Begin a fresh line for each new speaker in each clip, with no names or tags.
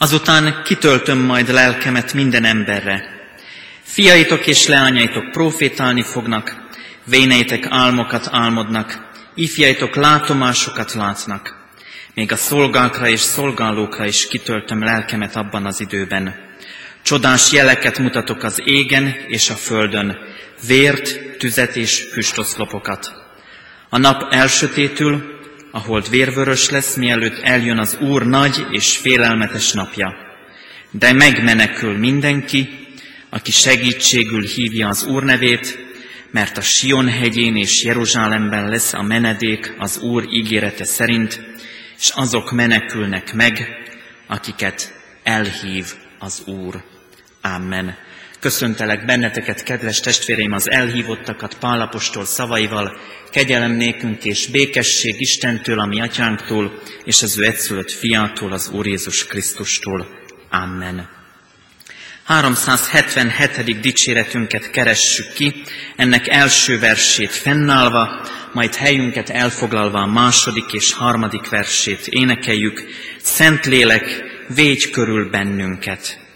Azután kitöltöm majd lelkemet minden emberre. Fiaitok és leányaitok profétálni fognak, véneitek álmokat álmodnak, ifjaitok látomásokat látnak. Még a szolgákra és szolgálókra is kitöltöm lelkemet abban az időben. Csodás jeleket mutatok az égen és a földön, vért, tüzet és füstoszlopokat. A nap elsötétül, a hold vérvörös lesz, mielőtt eljön az Úr nagy és félelmetes napja. De megmenekül mindenki, aki segítségül hívja az Úr nevét, mert a Sion hegyén és Jeruzsálemben lesz a menedék az Úr ígérete szerint, és azok menekülnek meg, akiket elhív az Úr. Amen. Köszöntelek benneteket, kedves testvéreim, az elhívottakat Pálapostól szavaival, kegyelem nékünk és békesség Istentől, ami atyánktól, és az ő egyszülött fiától, az Úr Jézus Krisztustól. Amen. 377. dicséretünket keressük ki, ennek első versét fennállva, majd helyünket elfoglalva a második és harmadik versét énekeljük. Szentlélek, végy körül bennünket!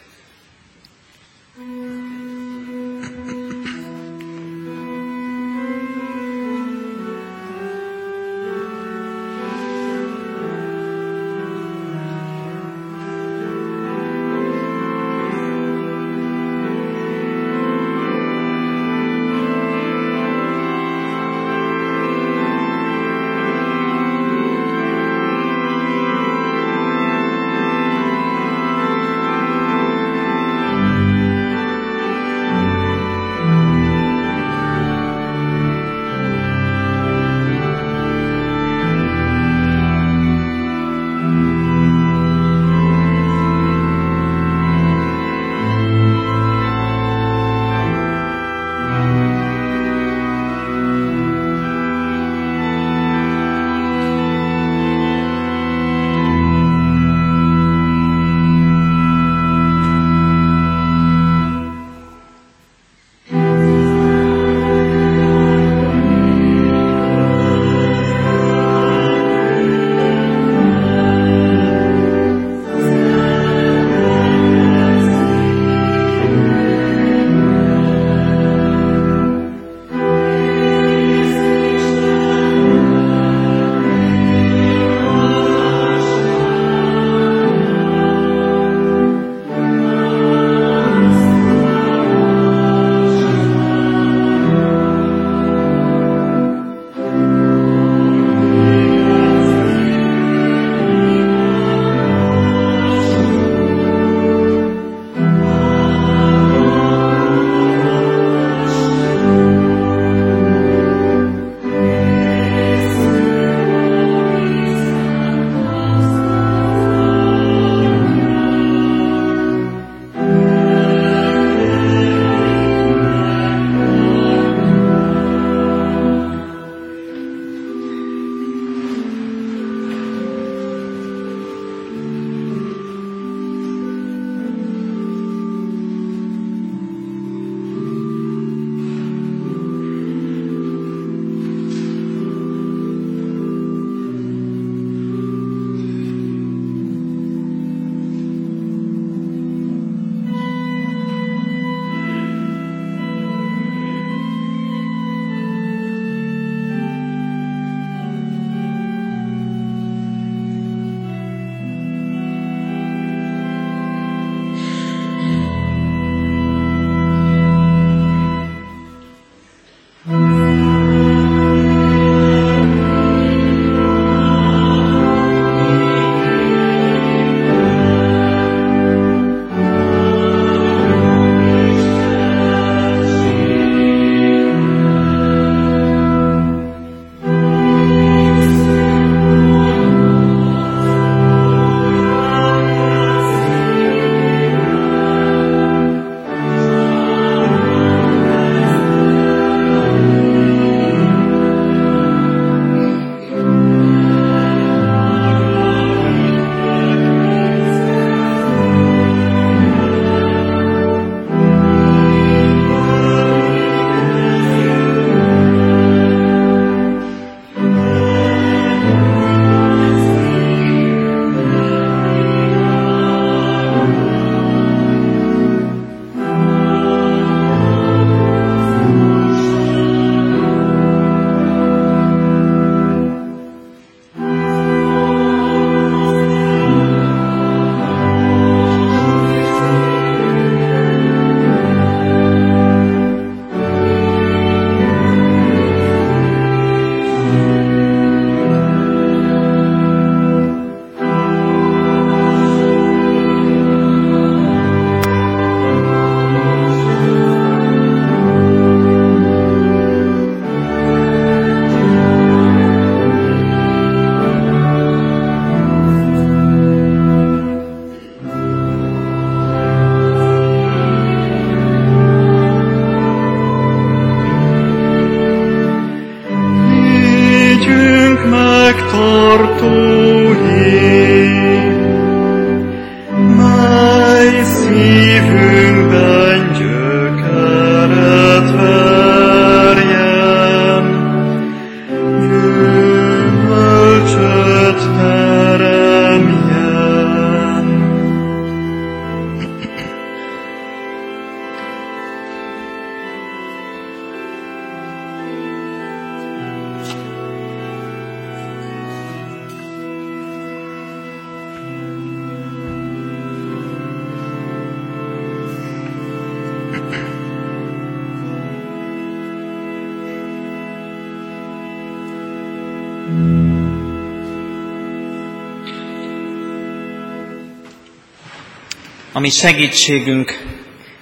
Segítségünk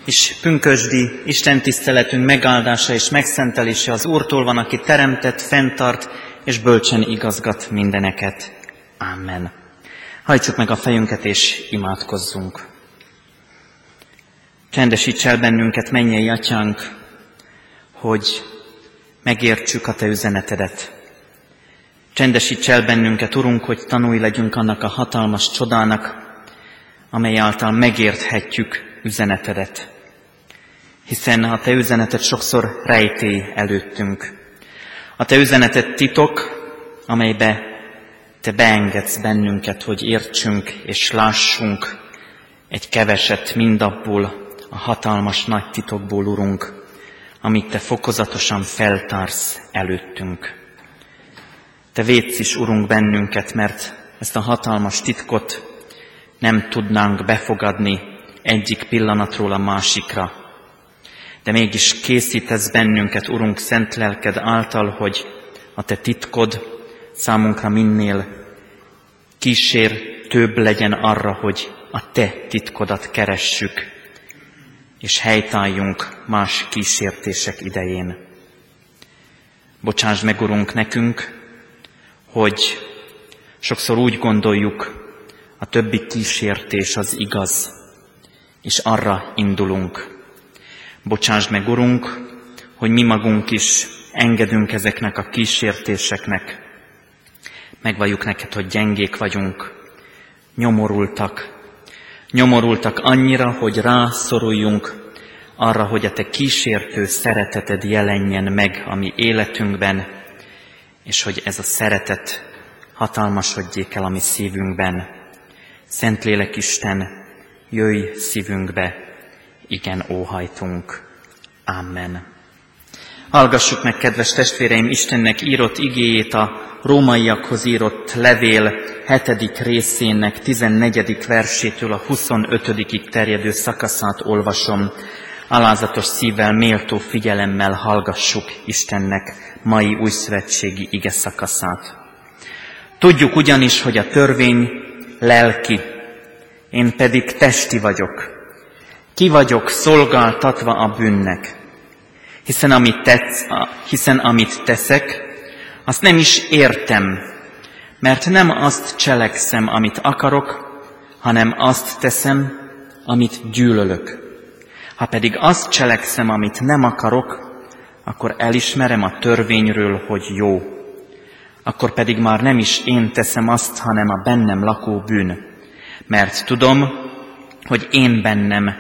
és pünkösdi Isten tiszteletünk megáldása és megszentelése az Úrtól van, aki teremtett, fenntart és bölcsen igazgat mindeneket. Amen. Hajtsuk meg a fejünket és imádkozzunk. Csendesíts el bennünket, mennyei atyánk, hogy megértsük a Te üzenetedet. Csendesíts el bennünket, Urunk, hogy tanulj legyünk annak a hatalmas csodának, amely által megérthetjük üzenetedet. Hiszen a Te üzeneted sokszor rejtély előttünk. A Te üzeneted titok, amelybe Te beengedsz bennünket, hogy értsünk és lássunk egy keveset mindabból a hatalmas nagy titokból, Urunk, amit Te fokozatosan feltársz előttünk. Te védsz is, Urunk, bennünket, mert ezt a hatalmas titkot nem tudnánk befogadni egyik pillanatról a másikra. De mégis készítesz bennünket, Urunk, szent lelked által, hogy a Te titkod számunkra minél kísér több legyen arra, hogy a Te titkodat keressük, és helytálljunk más kísértések idején. Bocsáss meg, Urunk, nekünk, hogy sokszor úgy gondoljuk, a többi kísértés az igaz, és arra indulunk. Bocsáss meg, Urunk, hogy mi magunk is engedünk ezeknek a kísértéseknek. Megvalljuk neked, hogy gyengék vagyunk, nyomorultak, nyomorultak annyira, hogy rászoruljunk arra, hogy a te kísértő szereteted jelenjen meg a mi életünkben, és hogy ez a szeretet hatalmasodjék el a mi szívünkben. Szentlélek Isten, jöjj szívünkbe, igen, óhajtunk. Amen. Hallgassuk meg, kedves testvéreim, Istennek írott igéjét a rómaiakhoz írott levél hetedik részének 14. versétől a 25. terjedő szakaszát olvasom. Alázatos szívvel, méltó figyelemmel hallgassuk Istennek mai újszövetségi ige szakaszát. Tudjuk ugyanis, hogy a törvény lelki, én pedig testi vagyok. Ki vagyok szolgáltatva a bűnnek, hiszen amit, tetsz, hiszen amit teszek, azt nem is értem, mert nem azt cselekszem, amit akarok, hanem azt teszem, amit gyűlölök. Ha pedig azt cselekszem, amit nem akarok, akkor elismerem a törvényről, hogy jó. Akkor pedig már nem is én teszem azt, hanem a bennem lakó bűn. Mert tudom, hogy én bennem,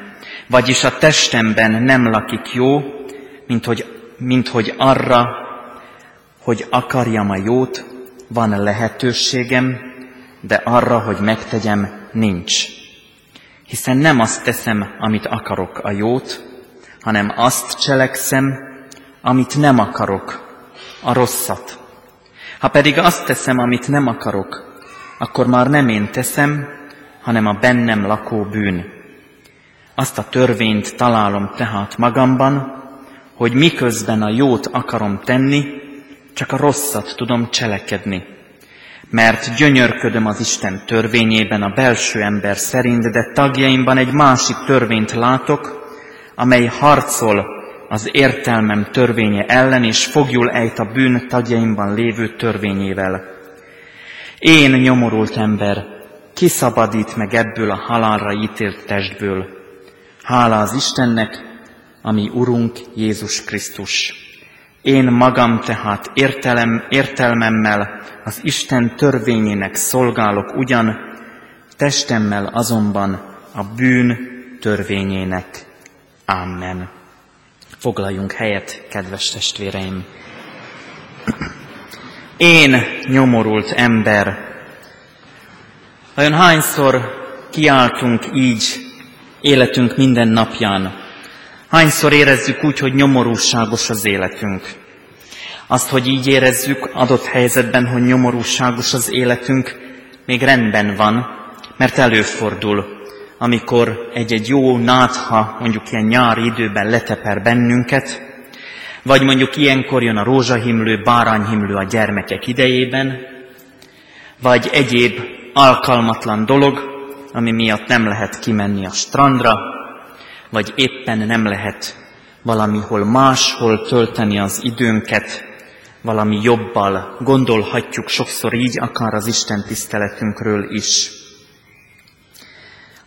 vagyis a testemben nem lakik jó, mint hogy, mint hogy arra, hogy akarjam a jót, van lehetőségem, de arra, hogy megtegyem, nincs. Hiszen nem azt teszem, amit akarok a jót, hanem azt cselekszem, amit nem akarok, a rosszat. Ha pedig azt teszem, amit nem akarok, akkor már nem én teszem, hanem a bennem lakó bűn. Azt a törvényt találom tehát magamban, hogy miközben a jót akarom tenni, csak a rosszat tudom cselekedni. Mert gyönyörködöm az Isten törvényében a belső ember szerint, de tagjaimban egy másik törvényt látok, amely harcol az értelmem törvénye ellen, és fogjul ejt a bűn tagjaimban lévő törvényével. Én nyomorult ember, kiszabadít meg ebből a halálra ítélt testből. Hála az Istennek, ami Urunk Jézus Krisztus. Én magam tehát értelem, értelmemmel az Isten törvényének szolgálok ugyan, testemmel azonban a bűn törvényének. Amen. Foglaljunk helyet, kedves testvéreim! Én nyomorult ember, Vajon hányszor kiáltunk így életünk minden napján? Hányszor érezzük úgy, hogy nyomorúságos az életünk? Azt, hogy így érezzük adott helyzetben, hogy nyomorúságos az életünk, még rendben van, mert előfordul, amikor egy-egy jó nátha, mondjuk ilyen nyári időben leteper bennünket, vagy mondjuk ilyenkor jön a rózsahimlő, bárányhimlő a gyermekek idejében, vagy egyéb alkalmatlan dolog, ami miatt nem lehet kimenni a strandra, vagy éppen nem lehet valamihol máshol tölteni az időnket, valami jobbal, gondolhatjuk sokszor így, akár az Isten tiszteletünkről is.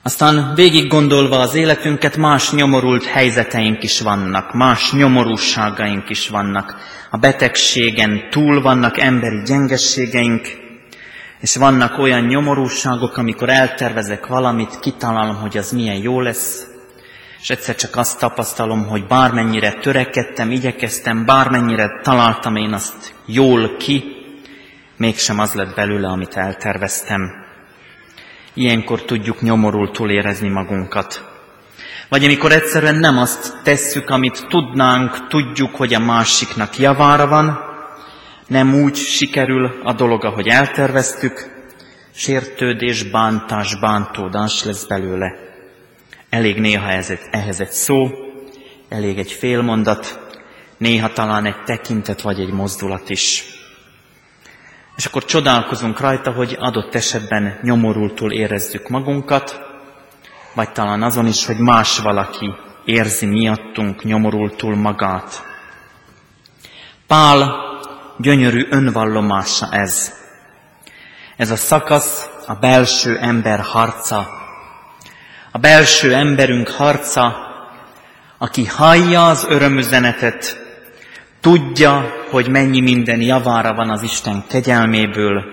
Aztán végig gondolva az életünket, más nyomorult helyzeteink is vannak, más nyomorúságaink is vannak. A betegségen túl vannak emberi gyengességeink, és vannak olyan nyomorúságok, amikor eltervezek valamit, kitalálom, hogy az milyen jó lesz, és egyszer csak azt tapasztalom, hogy bármennyire törekedtem, igyekeztem, bármennyire találtam én azt jól ki, mégsem az lett belőle, amit elterveztem. Ilyenkor tudjuk nyomorultul érezni magunkat. Vagy amikor egyszerűen nem azt tesszük, amit tudnánk, tudjuk, hogy a másiknak javára van, nem úgy sikerül a dolog, ahogy elterveztük, sértődés, bántás, bántódás lesz belőle. Elég néha ez ehhez egy szó, elég egy félmondat, néha talán egy tekintet vagy egy mozdulat is. És akkor csodálkozunk rajta, hogy adott esetben nyomorultul érezzük magunkat, vagy talán azon is, hogy más valaki érzi miattunk nyomorultul magát. Pál gyönyörű önvallomása ez. Ez a szakasz a belső ember harca. A belső emberünk harca, aki hallja az örömüzenetet, Tudja, hogy mennyi minden javára van az Isten kegyelméből,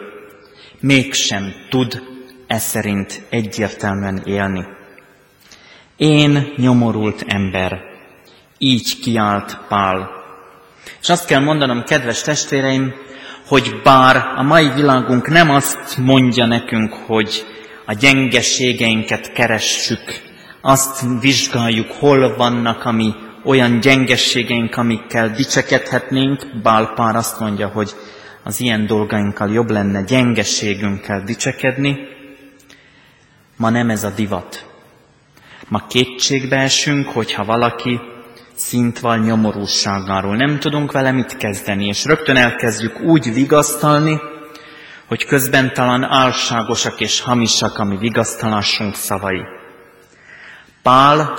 mégsem tud e szerint egyértelműen élni. Én nyomorult ember, így kiált Pál. És azt kell mondanom, kedves testvéreim, hogy bár a mai világunk nem azt mondja nekünk, hogy a gyengeségeinket keressük, azt vizsgáljuk, hol vannak a mi olyan gyengességeink, amikkel dicsekedhetnénk, Bálpár azt mondja, hogy az ilyen dolgainkkal jobb lenne gyengességünkkel dicsekedni. Ma nem ez a divat. Ma kétségbe esünk, hogyha valaki szintval nyomorúságáról nem tudunk vele mit kezdeni, és rögtön elkezdjük úgy vigasztalni, hogy közben talán álságosak és hamisak a mi vigasztalásunk szavai. Pál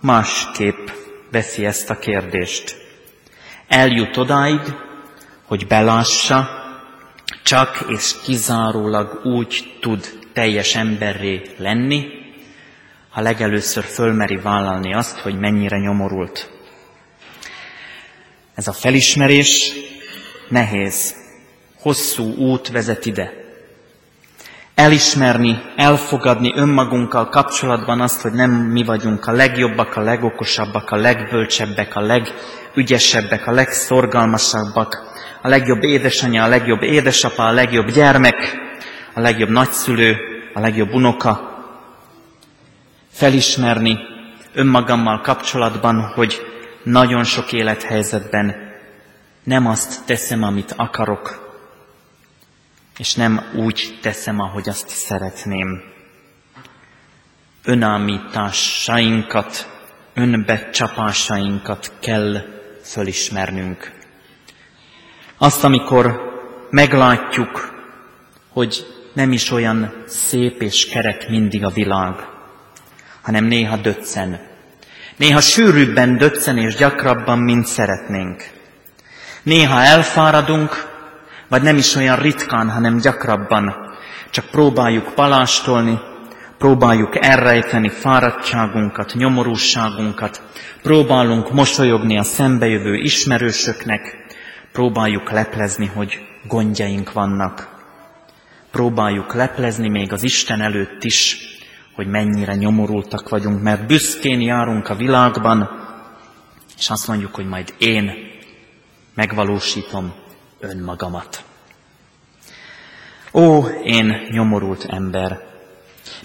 másképp veszi ezt a kérdést. Eljut odáig, hogy belássa, csak és kizárólag úgy tud teljes emberré lenni, ha legelőször fölmeri vállalni azt, hogy mennyire nyomorult. Ez a felismerés nehéz, hosszú út vezet ide elismerni, elfogadni önmagunkkal kapcsolatban azt, hogy nem mi vagyunk a legjobbak, a legokosabbak, a legbölcsebbek, a legügyesebbek, a legszorgalmasabbak, a legjobb édesanyja, a legjobb édesapa, a legjobb gyermek, a legjobb nagyszülő, a legjobb unoka. Felismerni önmagammal kapcsolatban, hogy nagyon sok élethelyzetben nem azt teszem, amit akarok, és nem úgy teszem, ahogy azt szeretném. Önállításainkat, önbecsapásainkat kell fölismernünk. Azt, amikor meglátjuk, hogy nem is olyan szép és kerek mindig a világ, hanem néha döccen. Néha sűrűbben döccen és gyakrabban, mint szeretnénk. Néha elfáradunk, vagy nem is olyan ritkán, hanem gyakrabban, csak próbáljuk palástolni, próbáljuk elrejteni fáradtságunkat, nyomorúságunkat, próbálunk mosolyogni a szembejövő ismerősöknek, próbáljuk leplezni, hogy gondjaink vannak. Próbáljuk leplezni még az Isten előtt is, hogy mennyire nyomorultak vagyunk, mert büszkén járunk a világban, és azt mondjuk, hogy majd én megvalósítom önmagamat. Ó, én nyomorult ember!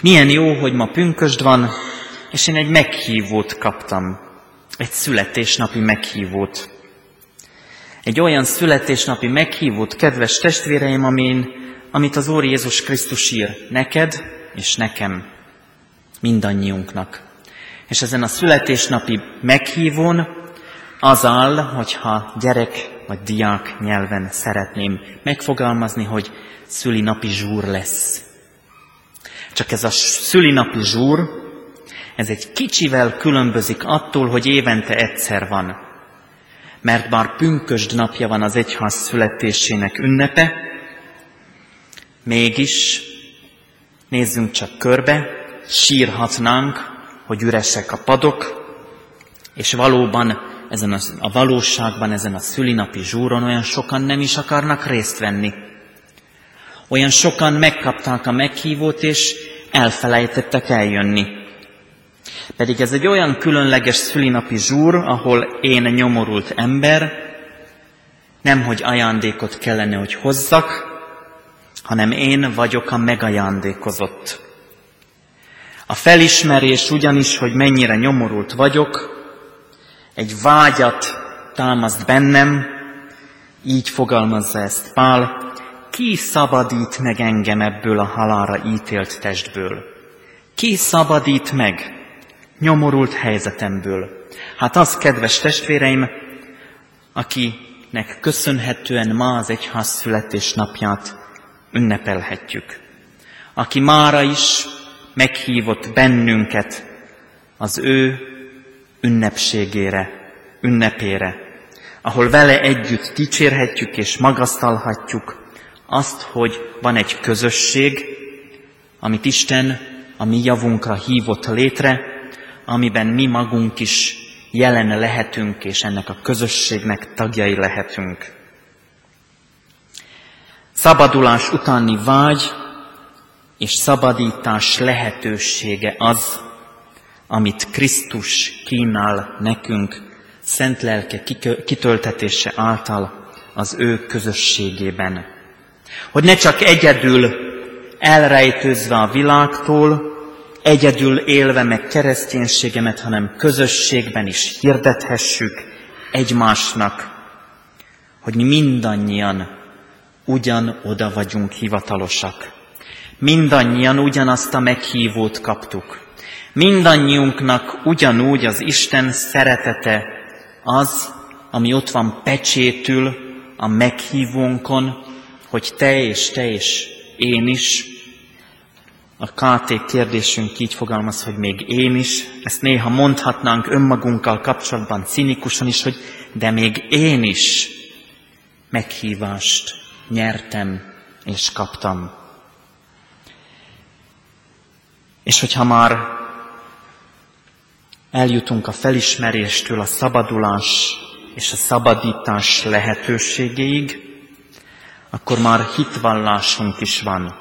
Milyen jó, hogy ma pünkösd van, és én egy meghívót kaptam. Egy születésnapi meghívót. Egy olyan születésnapi meghívót, kedves testvéreim, amin, amit az Úr Jézus Krisztus ír neked és nekem, mindannyiunknak. És ezen a születésnapi meghívón az áll, hogyha gyerek vagy diák nyelven szeretném megfogalmazni, hogy szüli napi zsúr lesz. Csak ez a szülinapi zsúr, ez egy kicsivel különbözik attól, hogy évente egyszer van. Mert bár pünkösd napja van az egyház születésének ünnepe, mégis nézzünk csak körbe, sírhatnánk, hogy üresek a padok, és valóban ezen a, a valóságban, ezen a szülinapi zsúron olyan sokan nem is akarnak részt venni. Olyan sokan megkapták a meghívót, és elfelejtettek eljönni. Pedig ez egy olyan különleges szülinapi zsúr, ahol én nyomorult ember, nem hogy ajándékot kellene, hogy hozzak, hanem én vagyok a megajándékozott. A felismerés ugyanis, hogy mennyire nyomorult vagyok, egy vágyat támaszt bennem, így fogalmazza ezt Pál, ki szabadít meg engem ebből a halára ítélt testből? Ki szabadít meg nyomorult helyzetemből? Hát az, kedves testvéreim, akinek köszönhetően ma az egyház születésnapját ünnepelhetjük. Aki mára is meghívott bennünket az ő ünnepségére, ünnepére, ahol vele együtt dicsérhetjük és magasztalhatjuk azt, hogy van egy közösség, amit Isten a mi javunkra hívott létre, amiben mi magunk is jelen lehetünk, és ennek a közösségnek tagjai lehetünk. Szabadulás utáni vágy és szabadítás lehetősége az, amit Krisztus kínál nekünk szent lelke kitöltetése által az ő közösségében. Hogy ne csak egyedül elrejtőzve a világtól, egyedül élve meg kereszténységemet, hanem közösségben is hirdethessük egymásnak, hogy mi mindannyian ugyan oda vagyunk hivatalosak. Mindannyian ugyanazt a meghívót kaptuk. Mindannyiunknak ugyanúgy az Isten szeretete az, ami ott van pecsétül a meghívónkon, hogy te és te és én is, a KT kérdésünk így fogalmaz, hogy még én is, ezt néha mondhatnánk önmagunkkal kapcsolatban cinikusan is, hogy de még én is meghívást nyertem és kaptam. És hogyha már eljutunk a felismeréstől a szabadulás és a szabadítás lehetőségéig, akkor már hitvallásunk is van.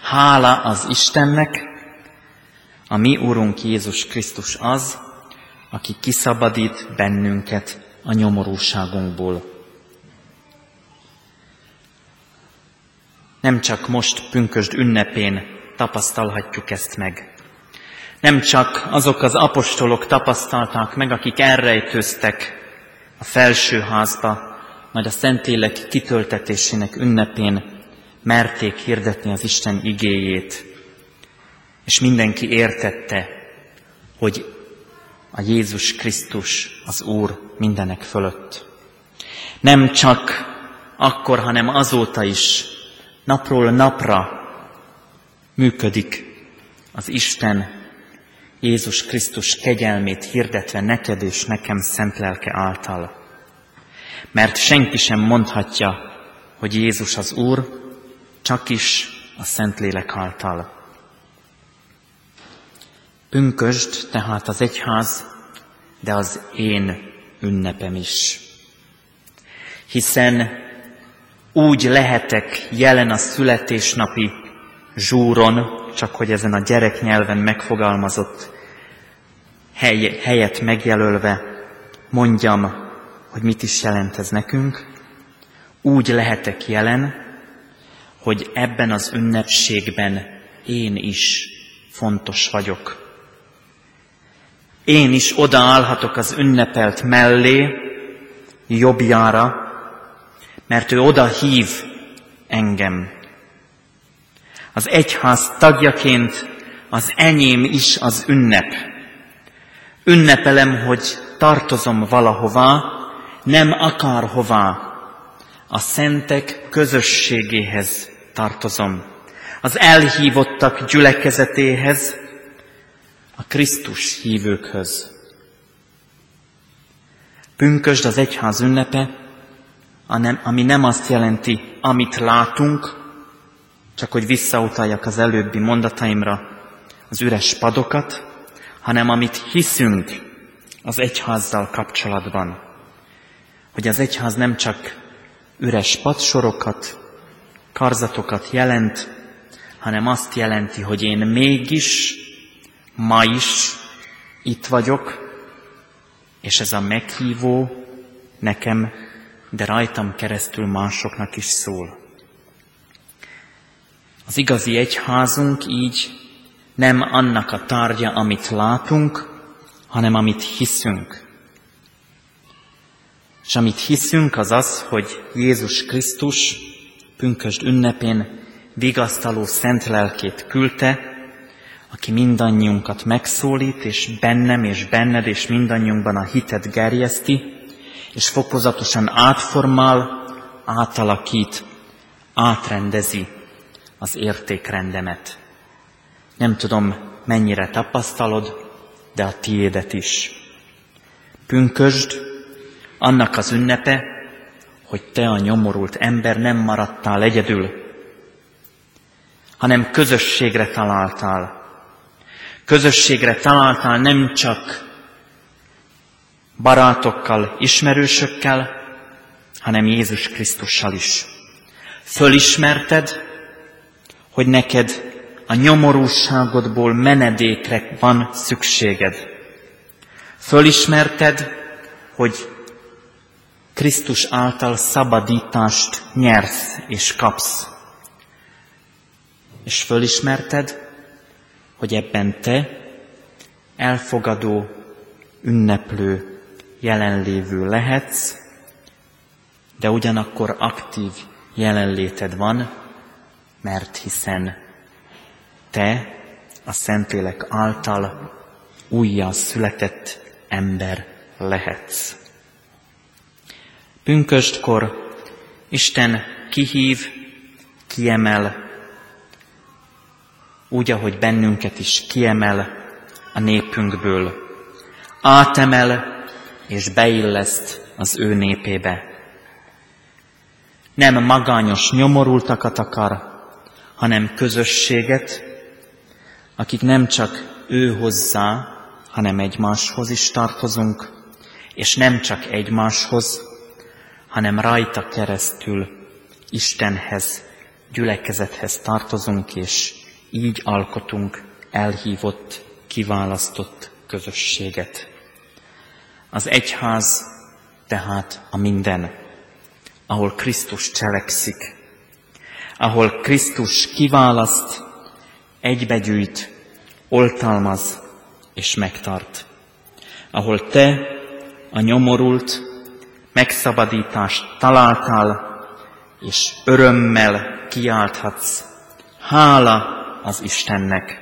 Hála az Istennek, a mi Úrunk Jézus Krisztus az, aki kiszabadít bennünket a nyomorúságunkból. Nem csak most pünkösd ünnepén tapasztalhatjuk ezt meg. Nem csak azok az apostolok tapasztalták meg, akik elrejtőztek a felsőházba, majd a Szentlélek kitöltetésének ünnepén merték hirdetni az Isten igéjét, és mindenki értette, hogy a Jézus Krisztus az Úr mindenek fölött. Nem csak akkor, hanem azóta is napról napra működik az Isten Jézus Krisztus kegyelmét hirdetve neked és nekem szent lelke által. Mert senki sem mondhatja, hogy Jézus az Úr, csak is a Szentlélek által. Pünkösd tehát az egyház, de az én ünnepem is. Hiszen úgy lehetek jelen a születésnapi zsúron, csak hogy ezen a gyereknyelven megfogalmazott hely, helyet megjelölve mondjam, hogy mit is jelent ez nekünk. Úgy lehetek jelen, hogy ebben az ünnepségben én is fontos vagyok. Én is odaállhatok az ünnepelt mellé, jobbjára, mert ő oda hív engem. Az egyház tagjaként az enyém is az ünnep. Ünnepelem, hogy tartozom valahová, nem akárhová. A szentek közösségéhez tartozom. az elhívottak gyülekezetéhez, a Krisztus hívőkhöz. Pünkösd az egyház ünnepe, ami nem azt jelenti, amit látunk, csak hogy visszautaljak az előbbi mondataimra, az üres padokat, hanem amit hiszünk az egyházzal kapcsolatban. Hogy az egyház nem csak üres padsorokat, karzatokat jelent, hanem azt jelenti, hogy én mégis, ma is itt vagyok, és ez a meghívó nekem, de rajtam keresztül másoknak is szól. Az igazi egyházunk így nem annak a tárgya, amit látunk, hanem amit hiszünk. És amit hiszünk, az az, hogy Jézus Krisztus pünkösd ünnepén vigasztaló szent lelkét küldte, aki mindannyiunkat megszólít, és bennem és benned és mindannyiunkban a hitet gerjeszti, és fokozatosan átformál, átalakít, átrendezi az értékrendemet. Nem tudom, mennyire tapasztalod, de a tiédet is. Pünkösd, annak az ünnepe, hogy te a nyomorult ember nem maradtál egyedül, hanem közösségre találtál. Közösségre találtál nem csak barátokkal, ismerősökkel, hanem Jézus Krisztussal is. Fölismerted, hogy neked a nyomorúságodból menedékre van szükséged. Fölismerted, hogy Krisztus által szabadítást nyersz és kapsz. És fölismerted, hogy ebben te elfogadó, ünneplő, jelenlévő lehetsz, de ugyanakkor aktív jelenléted van, mert hiszen te a Szentlélek által újjá született ember lehetsz. Pünköstkor Isten kihív, kiemel, úgy, ahogy bennünket is kiemel a népünkből. Átemel és beilleszt az ő népébe. Nem magányos nyomorultakat akar, hanem közösséget, akik nem csak ő hozzá, hanem egymáshoz is tartozunk, és nem csak egymáshoz, hanem rajta keresztül Istenhez, gyülekezethez tartozunk, és így alkotunk elhívott, kiválasztott közösséget. Az egyház tehát a minden, ahol Krisztus cselekszik, ahol Krisztus kiválaszt, egybegyűjt, oltalmaz és megtart. Ahol te, a nyomorult, megszabadítást találtál, és örömmel kiálthatsz. Hála az Istennek!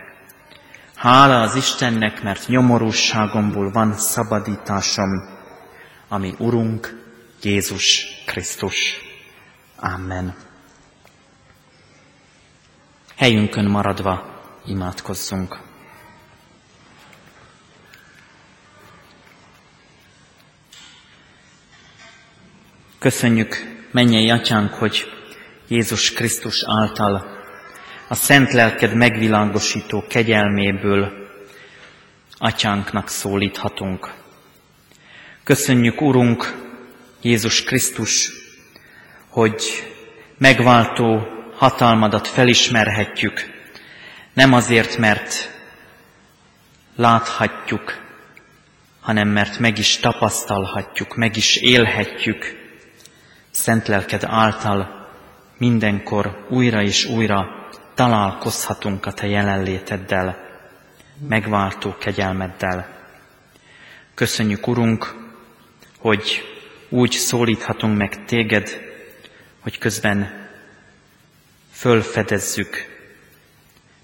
Hála az Istennek, mert nyomorúságomból van szabadításom, ami Urunk Jézus Krisztus. Amen. Helyünkön maradva imádkozzunk. Köszönjük, mennyei atyánk, hogy Jézus Krisztus által a szent lelked megvilágosító kegyelméből atyánknak szólíthatunk. Köszönjük, Urunk, Jézus Krisztus, hogy megváltó hatalmadat felismerhetjük, nem azért, mert láthatjuk, hanem mert meg is tapasztalhatjuk, meg is élhetjük szent lelked által mindenkor újra és újra találkozhatunk a Te jelenléteddel, megváltó kegyelmeddel. Köszönjük, Urunk, hogy úgy szólíthatunk meg Téged, hogy közben fölfedezzük,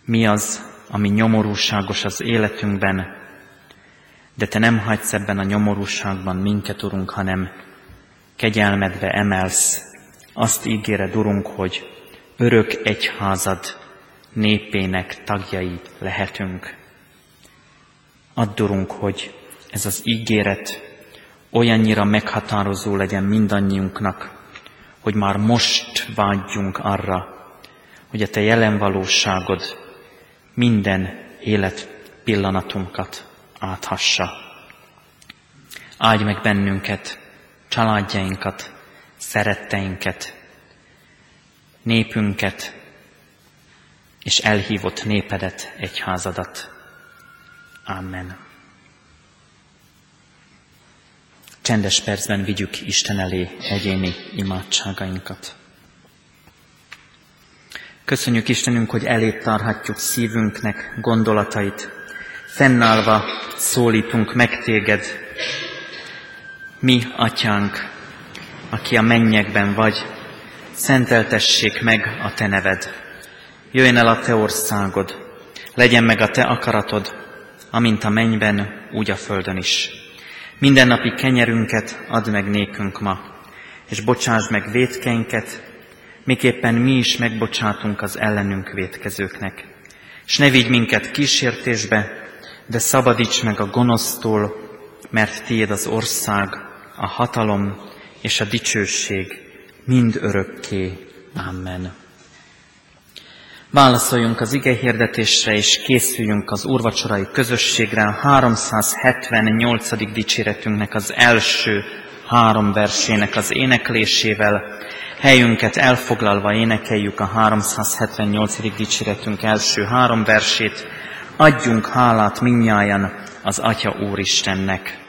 mi az, ami nyomorúságos az életünkben, de Te nem hagysz ebben a nyomorúságban minket, Urunk, hanem kegyelmedbe emelsz. Azt ígéred, Urunk, hogy örök egyházad népének tagjai lehetünk. Addurunk, hogy ez az ígéret olyannyira meghatározó legyen mindannyiunknak, hogy már most vágyjunk arra, hogy a Te jelen valóságod minden élet pillanatunkat áthassa. Áldj meg bennünket, családjainkat, szeretteinket, népünket, és elhívott népedet, egyházadat. Amen. Csendes percben vigyük Isten elé egyéni imádságainkat. Köszönjük Istenünk, hogy elét tarhatjuk szívünknek gondolatait. Fennállva szólítunk meg téged. Mi, atyánk, aki a mennyekben vagy, szenteltessék meg a te neved. Jöjjön el a te országod, legyen meg a te akaratod, amint a mennyben, úgy a földön is. Mindennapi kenyerünket add meg nékünk ma, és bocsásd meg vétkeinket, miképpen mi is megbocsátunk az ellenünk vétkezőknek. És ne vigy minket kísértésbe, de szabadíts meg a gonosztól, mert tiéd az ország, a hatalom és a dicsőség mind örökké. Amen. Válaszoljunk az ige hirdetésre, és készüljünk az úrvacsorai közösségre. A 378. dicséretünknek az első három versének az éneklésével. Helyünket elfoglalva énekeljük a 378. dicséretünk első három versét. Adjunk hálát minnyájan az Atya Úristennek.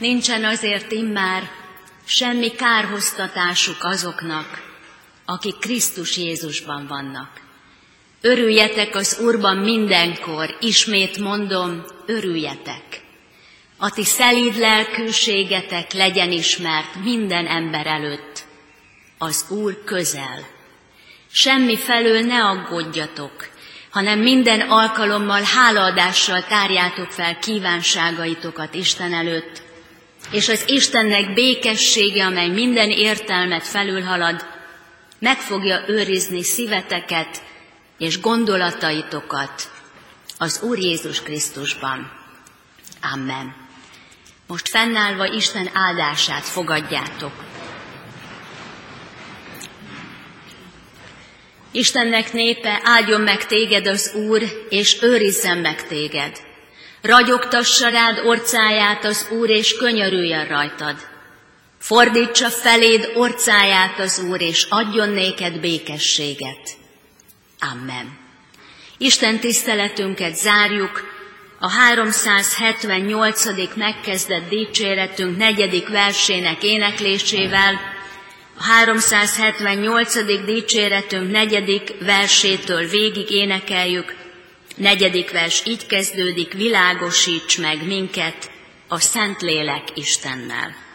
Nincsen azért immár semmi kárhoztatásuk azoknak, akik Krisztus Jézusban vannak. Örüljetek az Úrban mindenkor, ismét mondom, örüljetek. A ti szelíd lelkűségetek legyen ismert minden ember előtt. Az Úr közel. Semmi felől ne aggódjatok, hanem minden alkalommal hálaadással tárjátok fel kívánságaitokat Isten előtt, és az Istennek békessége, amely minden értelmet felülhalad, meg fogja őrizni szíveteket és gondolataitokat az Úr Jézus Krisztusban. Amen. Most fennállva Isten áldását fogadjátok. Istennek népe, áldjon meg téged az Úr, és őrizzen meg téged. Ragyogtassa rád orcáját az Úr, és könyörüljön rajtad. Fordítsa feléd orcáját az Úr, és adjon néked békességet. Amen. Isten tiszteletünket zárjuk a 378. megkezdett dicséretünk negyedik versének éneklésével, a 378. dicséretünk negyedik versétől végig énekeljük. Negyedik vers így kezdődik, világosíts meg minket a Szentlélek Istennel.